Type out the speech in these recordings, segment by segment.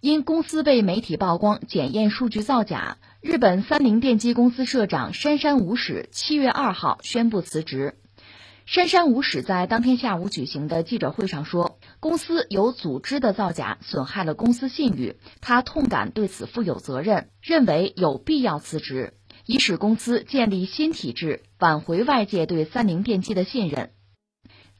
因公司被媒体曝光检验数据造假，日本三菱电机公司社长杉山武史七月二号宣布辞职。杉山武史在当天下午举行的记者会上说，公司有组织的造假损害了公司信誉，他痛感对此负有责任，认为有必要辞职，以使公司建立新体制，挽回外界对三菱电机的信任。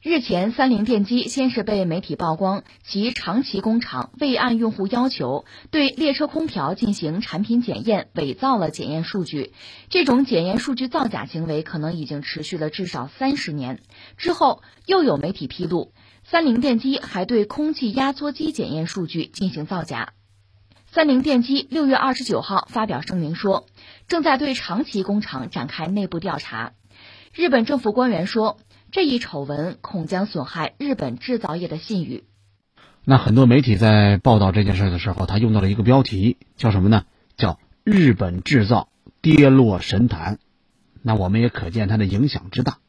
日前，三菱电机先是被媒体曝光，其长崎工厂未按用户要求对列车空调进行产品检验，伪造了检验数据。这种检验数据造假行为可能已经持续了至少三十年。之后，又有媒体披露，三菱电机还对空气压缩机检验数据进行造假。三菱电机六月二十九号发表声明说，正在对长崎工厂展开内部调查。日本政府官员说。这一丑闻恐将损害日本制造业的信誉。那很多媒体在报道这件事的时候，他用到了一个标题，叫什么呢？叫“日本制造跌落神坛”。那我们也可见它的影响之大。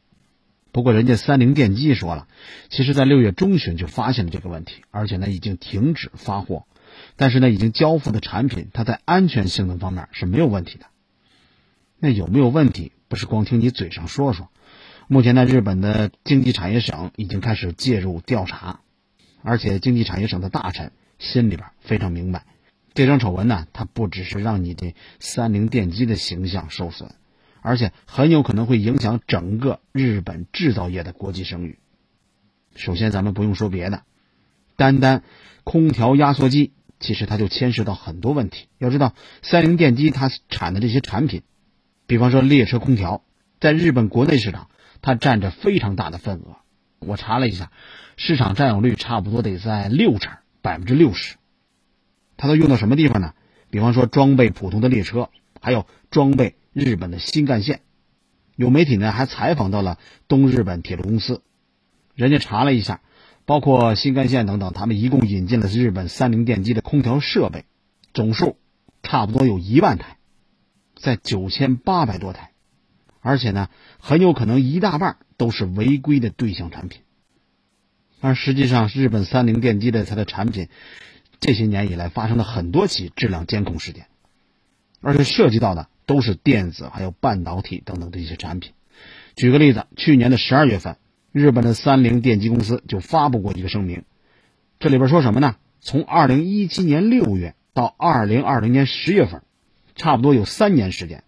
不过，人家三菱电机说了，其实在六月中旬就发现了这个问题，而且呢已经停止发货。但是呢，已经交付的产品，它在安全性能方面是没有问题的。那有没有问题？不是光听你嘴上说说。目前呢，日本的经济产业省已经开始介入调查，而且经济产业省的大臣心里边非常明白，这桩丑闻呢，它不只是让你的三菱电机的形象受损，而且很有可能会影响整个日本制造业的国际声誉。首先，咱们不用说别的，单单空调压缩机，其实它就牵涉到很多问题。要知道，三菱电机它产的这些产品，比方说列车空调，在日本国内市场。它占着非常大的份额，我查了一下，市场占有率差不多得在六成，百分之六十。它都用到什么地方呢？比方说装备普通的列车，还有装备日本的新干线。有媒体呢还采访到了东日本铁路公司，人家查了一下，包括新干线等等，他们一共引进了日本三菱电机的空调设备，总数差不多有一万台，在九千八百多台。而且呢，很有可能一大半都是违规的对象产品。而实际上，日本三菱电机的它的产品，这些年以来发生了很多起质量监控事件，而且涉及到的都是电子还有半导体等等的一些产品。举个例子，去年的十二月份，日本的三菱电机公司就发布过一个声明，这里边说什么呢？从二零一七年六月到二零二零年十月份，差不多有三年时间。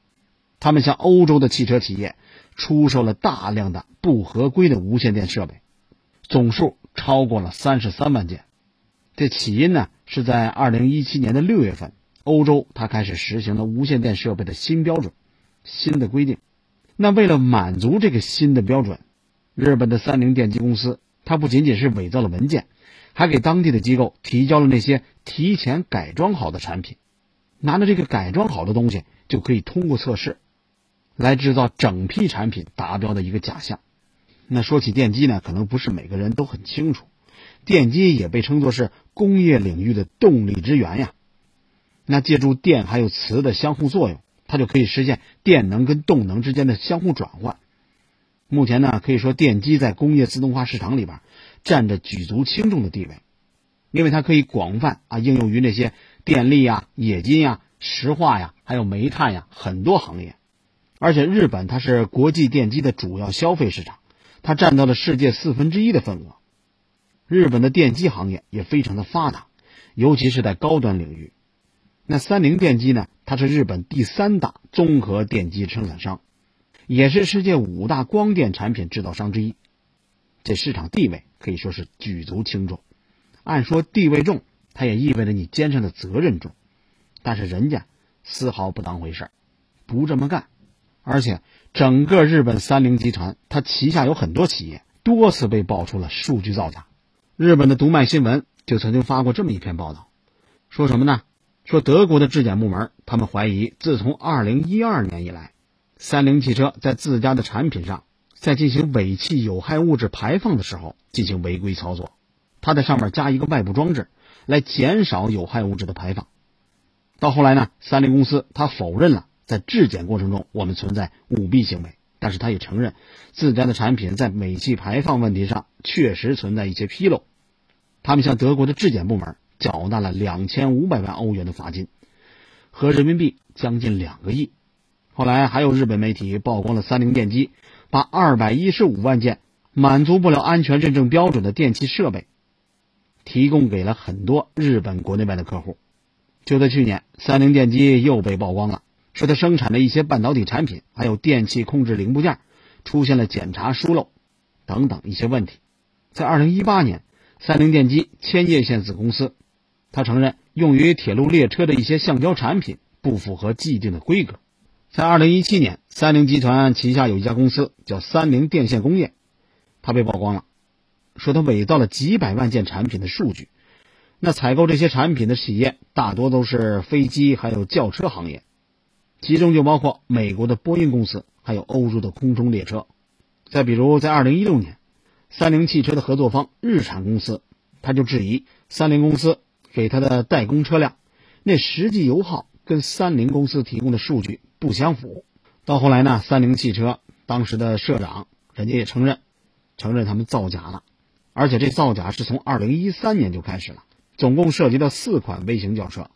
他们向欧洲的汽车企业出售了大量的不合规的无线电设备，总数超过了三十三万件。这起因呢，是在二零一七年的六月份，欧洲它开始实行了无线电设备的新标准、新的规定。那为了满足这个新的标准，日本的三菱电机公司，它不仅仅是伪造了文件，还给当地的机构提交了那些提前改装好的产品，拿着这个改装好的东西就可以通过测试。来制造整批产品达标的一个假象。那说起电机呢，可能不是每个人都很清楚，电机也被称作是工业领域的动力之源呀。那借助电还有磁的相互作用，它就可以实现电能跟动能之间的相互转换。目前呢，可以说电机在工业自动化市场里边占着举足轻重的地位，因为它可以广泛啊应用于那些电力呀、冶金呀、石化呀、还有煤炭呀很多行业。而且日本它是国际电机的主要消费市场，它占到了世界四分之一的份额。日本的电机行业也非常的发达，尤其是在高端领域。那三菱电机呢？它是日本第三大综合电机生产商，也是世界五大光电产品制造商之一。这市场地位可以说是举足轻重。按说地位重，它也意味着你肩上的责任重。但是人家丝毫不当回事儿不这么干。而且，整个日本三菱集团，它旗下有很多企业，多次被爆出了数据造假。日本的读卖新闻就曾经发过这么一篇报道，说什么呢？说德国的质检部门，他们怀疑，自从2012年以来，三菱汽车在自家的产品上，在进行尾气有害物质排放的时候进行违规操作，它在上面加一个外部装置，来减少有害物质的排放。到后来呢，三菱公司它否认了。在质检过程中，我们存在舞弊行为，但是他也承认自家的产品在尾气排放问题上确实存在一些纰漏。他们向德国的质检部门缴纳了两千五百万欧元的罚金，合人民币将近两个亿。后来还有日本媒体曝光了三菱电机把二百一十五万件满足不了安全认证标准的电器设备提供给了很多日本国内外的客户。就在去年，三菱电机又被曝光了，说他生产的一些半导体产品还有电气控制零部件出现了检查疏漏等等一些问题。在二零一八年，三菱电机千叶县子公司，他承认用于铁路列车的一些橡胶产品不符合既定的规格。在二零一七年，三菱集团旗下有一家公司叫三菱电线工业，它被曝光了，说他伪造了几百万件产品的数据。那采购这些产品的企业大多都是飞机还有轿车行业，其中就包括美国的波音公司，还有欧洲的空中列车。再比如，在二零一六年，三菱汽车的合作方日产公司，他就质疑三菱公司给他的代工车辆那实际油耗跟三菱公司提供的数据。不相符。到后来呢，三菱汽车当时的社长，人家也承认，承认他们造假了，而且这造假是从二零一三年就开始了，总共涉及到四款微型轿车。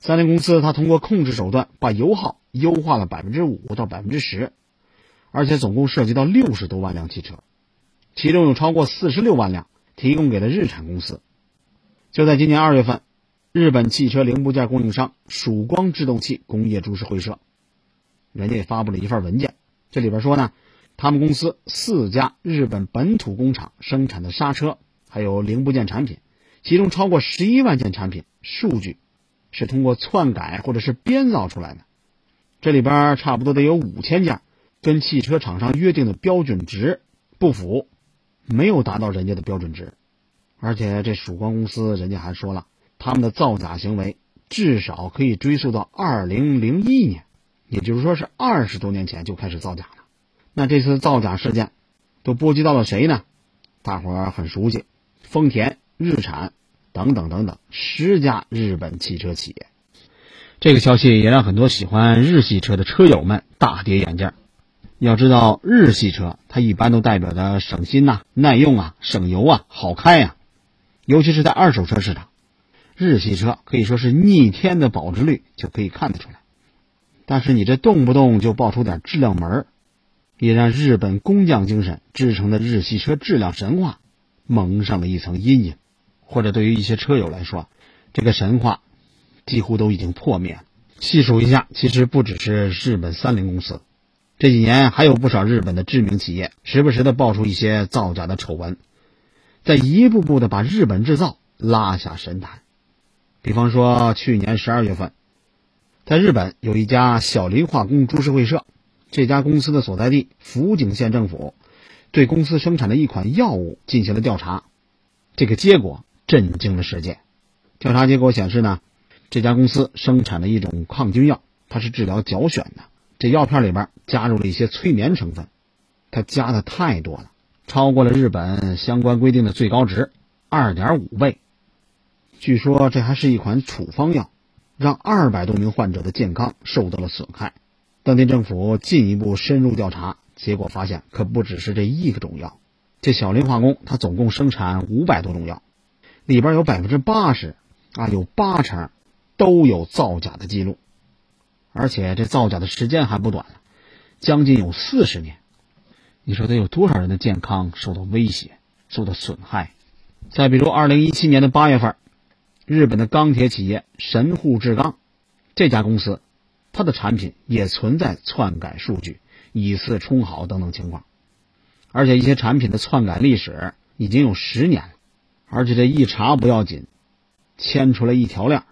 三菱公司它通过控制手段把油耗优化了百分之五到百分之十，而且总共涉及到六十多万辆汽车，其中有超过四十六万辆提供给了日产公司。就在今年二月份，日本汽车零部件供应商曙光制动器工业株式会社。人家也发布了一份文件，这里边说呢，他们公司四家日本本土工厂生产的刹车还有零部件产品，其中超过十一万件产品数据是通过篡改或者是编造出来的，这里边差不多得有五千件跟汽车厂商约定的标准值不符，没有达到人家的标准值，而且这曙光公司人家还说了，他们的造假行为至少可以追溯到二零零一年。也就是说，是二十多年前就开始造假了。那这次造假事件都波及到了谁呢？大伙儿很熟悉，丰田、日产等等等等十家日本汽车企业。这个消息也让很多喜欢日系车的车友们大跌眼镜。要知道，日系车它一般都代表着省心呐、耐用啊、省油啊、好开呀。尤其是在二手车市场，日系车可以说是逆天的保值率就可以看得出来。但是你这动不动就爆出点质量门，也让日本工匠精神制成的日系车质量神话蒙上了一层阴影，或者对于一些车友来说，这个神话几乎都已经破灭了。细数一下，其实不只是日本三菱公司，这几年还有不少日本的知名企业时不时的爆出一些造假的丑闻，在一步步的把日本制造拉下神坛。比方说去年十二月份。在日本有一家小林化工株式会社，这家公司的所在地福井县政府对公司生产的一款药物进行了调查，这个结果震惊了世界。调查结果显示呢，这家公司生产的一种抗菌药，它是治疗脚癣的。这药片里边加入了一些催眠成分，它加的太多了，超过了日本相关规定的最高值二点五倍。据说这还是一款处方药。让二百多名患者的健康受到了损害。当地政府进一步深入调查，结果发现可不只是这一个种药。这小林化工它总共生产五百多种药，里边有百分之八十啊，有八成都有造假的记录，而且这造假的时间还不短了，将近有四十年。你说得有多少人的健康受到威胁、受到损害？再比如二零一七年的八月份。日本的钢铁企业神户制钢，这家公司，它的产品也存在篡改数据、以次充好等等情况，而且一些产品的篡改历史已经有十年了，而且这一查不要紧，牵出来一条链。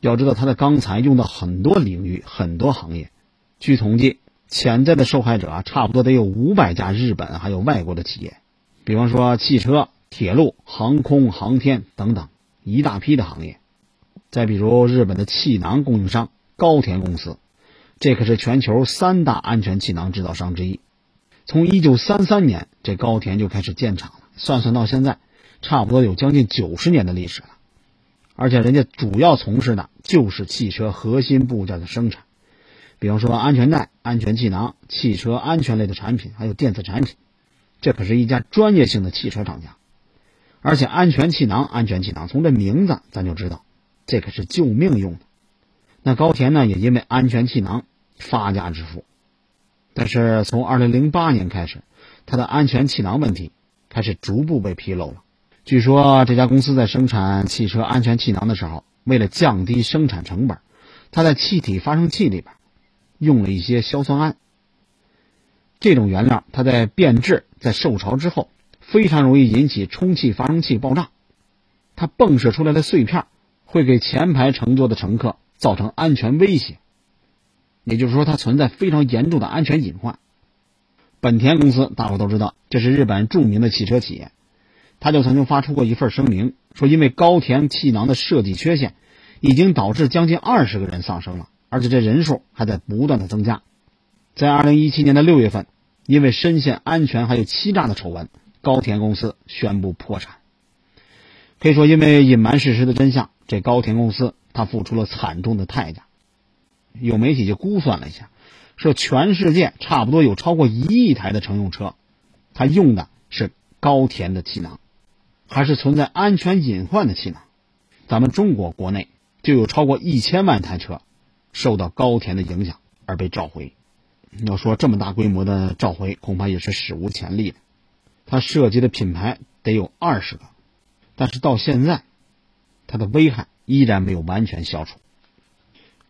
要知道，它的钢材用到很多领域、很多行业，据统计，潜在的受害者差不多得有五百家日本还有外国的企业，比方说汽车、铁路、航空航天等等。一大批的行业，再比如日本的气囊供应商高田公司，这可是全球三大安全气囊制造商之一。从一九三三年这高田就开始建厂了，算算到现在，差不多有将近九十年的历史了。而且人家主要从事的就是汽车核心部件的生产，比方说安全带、安全气囊、汽车安全类的产品，还有电子产品，这可是一家专业性的汽车厂家。而且安全气囊，安全气囊，从这名字咱就知道，这可是救命用的。那高田呢，也因为安全气囊发家致富。但是从二零零八年开始，它的安全气囊问题开始逐步被披露了。据说这家公司在生产汽车安全气囊的时候，为了降低生产成本，它在气体发生器里边用了一些硝酸铵。这种原料它在变质、在受潮之后，非常容易引起充气发生器爆炸。它迸射出来的碎片会给前排乘坐的乘客造成安全威胁。也就是说，它存在非常严重的安全隐患。本田公司大伙都知道，这是日本著名的汽车企业，他就曾经发出过一份声明，说因为高田气囊的设计缺陷，已经导致将近二十个人丧生了，而且这人数还在不断的增加。在二零一七年的六月份，因为深陷安全还有欺诈的丑闻，高田公司宣布破产。可以说，因为隐瞒事实的真相，这高田公司他付出了惨重的代价。有媒体就估算了一下，说全世界差不多有超过一亿台的乘用车，它用的是高田的气囊，还是存在安全隐患的气囊。咱们中国国内就有超过一千万台车受到高田的影响而被召回。要说这么大规模的召回，恐怕也是史无前例的。它涉及的品牌得有二十个，但是到现在，它的危害依然没有完全消除。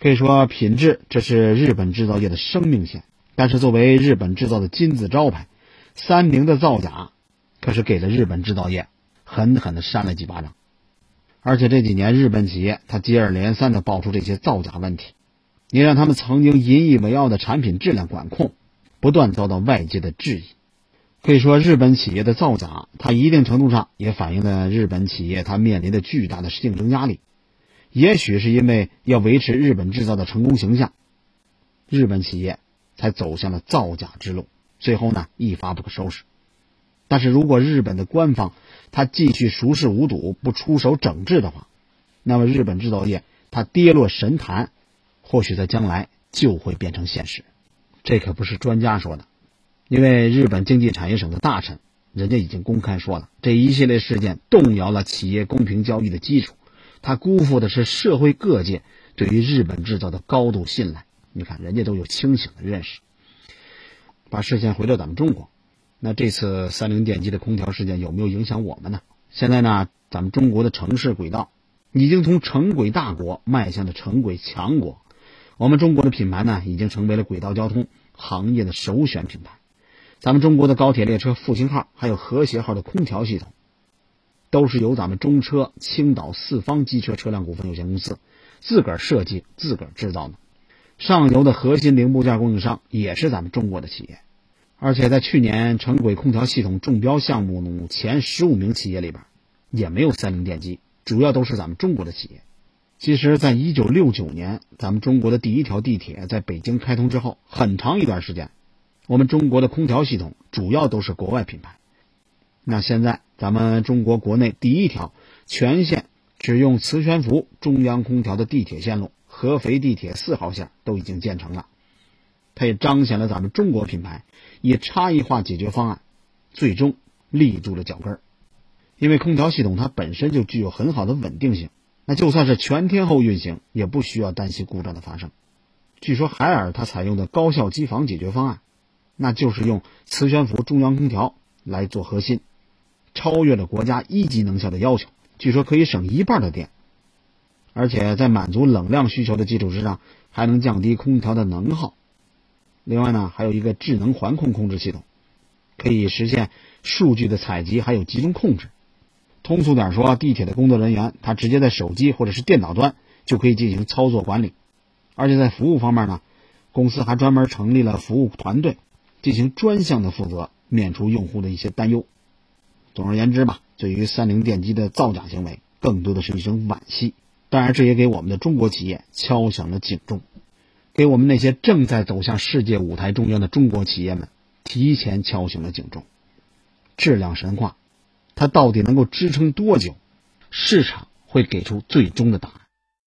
可以说，品质这是日本制造业的生命线。但是，作为日本制造的金字招牌，三菱的造假可是给了日本制造业狠狠的扇了几巴掌。而且这几年，日本企业它接二连三的爆出这些造假问题，也让他们曾经引以为傲的产品质量管控不断遭到外界的质疑。可以说，日本企业的造假，它一定程度上也反映了日本企业它面临的巨大的竞争压力。也许是因为要维持日本制造的成功形象，日本企业才走向了造假之路，最后呢一发不可收拾。但是如果日本的官方他继续熟视无睹，不出手整治的话，那么日本制造业它跌落神坛，或许在将来就会变成现实。这可不是专家说的，因为日本经济产业省的大臣人家已经公开说了，这一系列事件动摇了企业公平交易的基础。他辜负的是社会各界对于日本制造的高度信赖。你看，人家都有清醒的认识。把视线回到咱们中国，那这次三菱电机的空调事件有没有影响我们呢？现在呢，咱们中国的城市轨道已经从城轨大国迈向了城轨强国。我们中国的品牌呢，已经成为了轨道交通行业的首选品牌。咱们中国的高铁列车复兴号，还有和谐号的空调系统。都是由咱们中车青岛四方机车车辆股份有限公司自个儿设计、自个儿制造的。上游的核心零部件供应商也是咱们中国的企业，而且在去年城轨空调系统中标项目前十五名企业里边，也没有三菱电机，主要都是咱们中国的企业。其实，在一九六九年，咱们中国的第一条地铁在北京开通之后，很长一段时间，我们中国的空调系统主要都是国外品牌。那现在，咱们中国国内第一条全线只用磁悬浮中央空调的地铁线路——合肥地铁四号线都已经建成了，它也彰显了咱们中国品牌以差异化解决方案，最终立住了脚跟儿。因为空调系统它本身就具有很好的稳定性，那就算是全天候运行，也不需要担心故障的发生。据说海尔它采用的高效机房解决方案，那就是用磁悬浮中央空调来做核心。超越了国家一级能效的要求，据说可以省一半的电，而且在满足冷量需求的基础之上，还能降低空调的能耗。另外呢，还有一个智能环控控制系统，可以实现数据的采集还有集中控制。通俗点说，地铁的工作人员他直接在手机或者是电脑端就可以进行操作管理，而且在服务方面呢，公司还专门成立了服务团队，进行专项的负责，免除用户的一些担忧。总而言之吧，对于三菱电机的造假行为，更多的是一声惋惜。当然，这也给我们的中国企业敲响了警钟，给我们那些正在走向世界舞台中央的中国企业们提前敲响了警钟。质量神话，它到底能够支撑多久？市场会给出最终的答案。